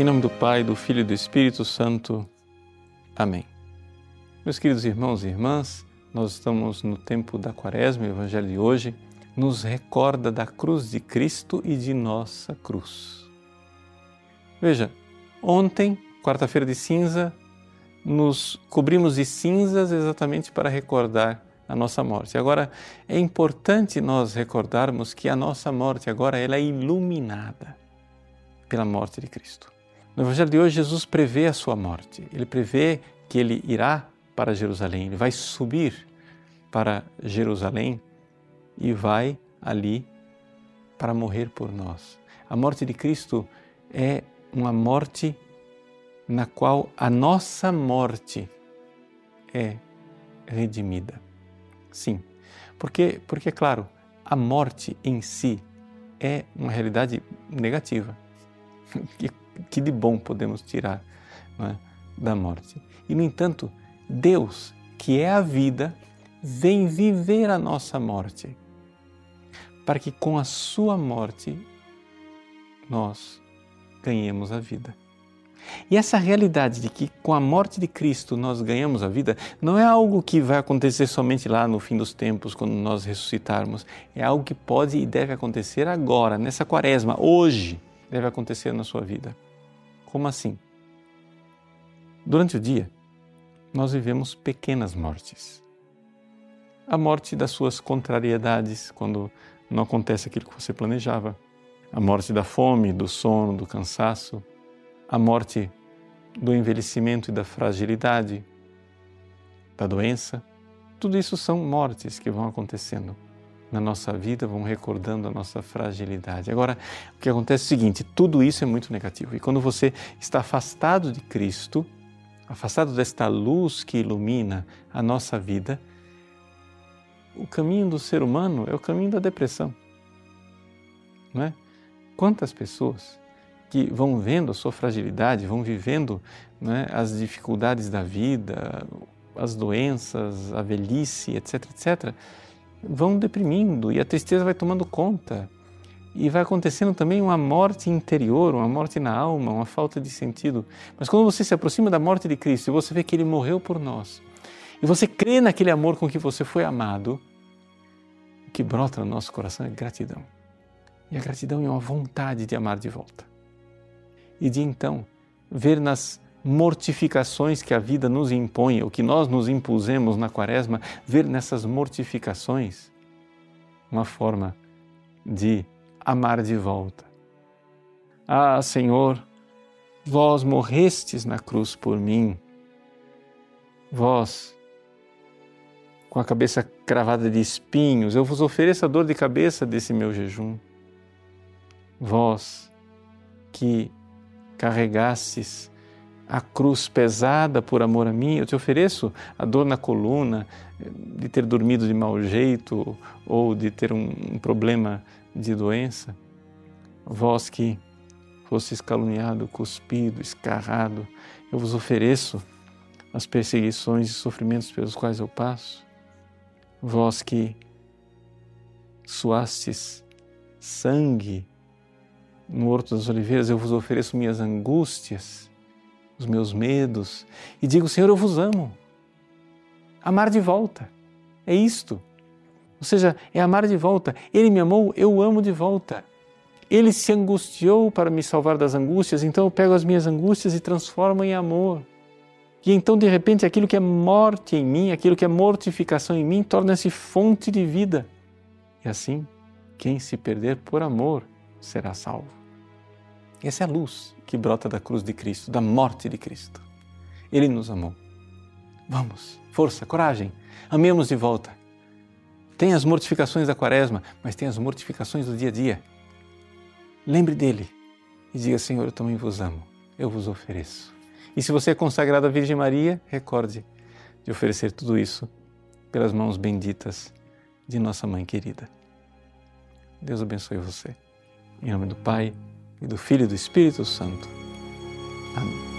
Em nome do Pai, do Filho e do Espírito Santo. Amém. Meus queridos irmãos e irmãs, nós estamos no tempo da Quaresma, o Evangelho de hoje nos recorda da cruz de Cristo e de nossa cruz. Veja, ontem, quarta-feira de cinza, nos cobrimos de cinzas exatamente para recordar a nossa morte. Agora, é importante nós recordarmos que a nossa morte agora ela é iluminada pela morte de Cristo. No Evangelho de hoje, Jesus prevê a sua morte. Ele prevê que ele irá para Jerusalém, ele vai subir para Jerusalém e vai ali para morrer por nós. A morte de Cristo é uma morte na qual a nossa morte é redimida. Sim, porque, porque é claro, a morte em si é uma realidade negativa. Que, que de bom podemos tirar é, da morte? E, no entanto, Deus, que é a vida, vem viver a nossa morte, para que com a sua morte nós ganhemos a vida. E essa realidade de que com a morte de Cristo nós ganhamos a vida não é algo que vai acontecer somente lá no fim dos tempos, quando nós ressuscitarmos. É algo que pode e deve acontecer agora, nessa quaresma, hoje, deve acontecer na sua vida. Como assim? Durante o dia, nós vivemos pequenas mortes. A morte das suas contrariedades, quando não acontece aquilo que você planejava. A morte da fome, do sono, do cansaço a morte do envelhecimento e da fragilidade, da doença. Tudo isso são mortes que vão acontecendo na nossa vida, vão recordando a nossa fragilidade. Agora, o que acontece é o seguinte: tudo isso é muito negativo. E quando você está afastado de Cristo, afastado desta luz que ilumina a nossa vida, o caminho do ser humano é o caminho da depressão. Não é? Quantas pessoas que vão vendo a sua fragilidade, vão vivendo né, as dificuldades da vida, as doenças, a velhice, etc, etc, vão deprimindo e a tristeza vai tomando conta. E vai acontecendo também uma morte interior, uma morte na alma, uma falta de sentido. Mas quando você se aproxima da morte de Cristo e você vê que Ele morreu por nós, e você crê naquele amor com que você foi amado, o que brota no nosso coração é gratidão. E a gratidão é uma vontade de amar de volta e de então ver nas mortificações que a vida nos impõe, ou que nós nos impusemos na quaresma, ver nessas mortificações uma forma de amar de volta. Ah, Senhor, vós morrestes na cruz por mim, vós, com a cabeça cravada de espinhos, eu vos ofereço a dor de cabeça desse meu jejum. Vós, que carregasses a cruz pesada por amor a mim, eu te ofereço a dor na coluna, de ter dormido de mau jeito ou de ter um, problema de doença. Vós que fostes caluniado, cuspido, escarrado, eu vos ofereço as perseguições e sofrimentos pelos quais eu passo. Vós que suastes sangue no Horto das Oliveiras, eu vos ofereço minhas angústias, os meus medos, e digo, Senhor, eu vos amo. Amar de volta. É isto. Ou seja, é amar de volta. Ele me amou, eu amo de volta. Ele se angustiou para me salvar das angústias, então eu pego as minhas angústias e transformo em amor. E então, de repente, aquilo que é morte em mim, aquilo que é mortificação em mim, torna-se fonte de vida. E assim, quem se perder por amor será salvo. Essa é a luz que brota da cruz de Cristo, da morte de Cristo. Ele nos amou. Vamos, força, coragem, amemos de volta. Tem as mortificações da quaresma, mas tem as mortificações do dia a dia. Lembre dele e diga: Senhor, eu também vos amo, eu vos ofereço. E se você é consagrado à Virgem Maria, recorde de oferecer tudo isso pelas mãos benditas de nossa mãe querida. Deus abençoe você. Em nome do Pai e do Filho e do Espírito Santo. Amém.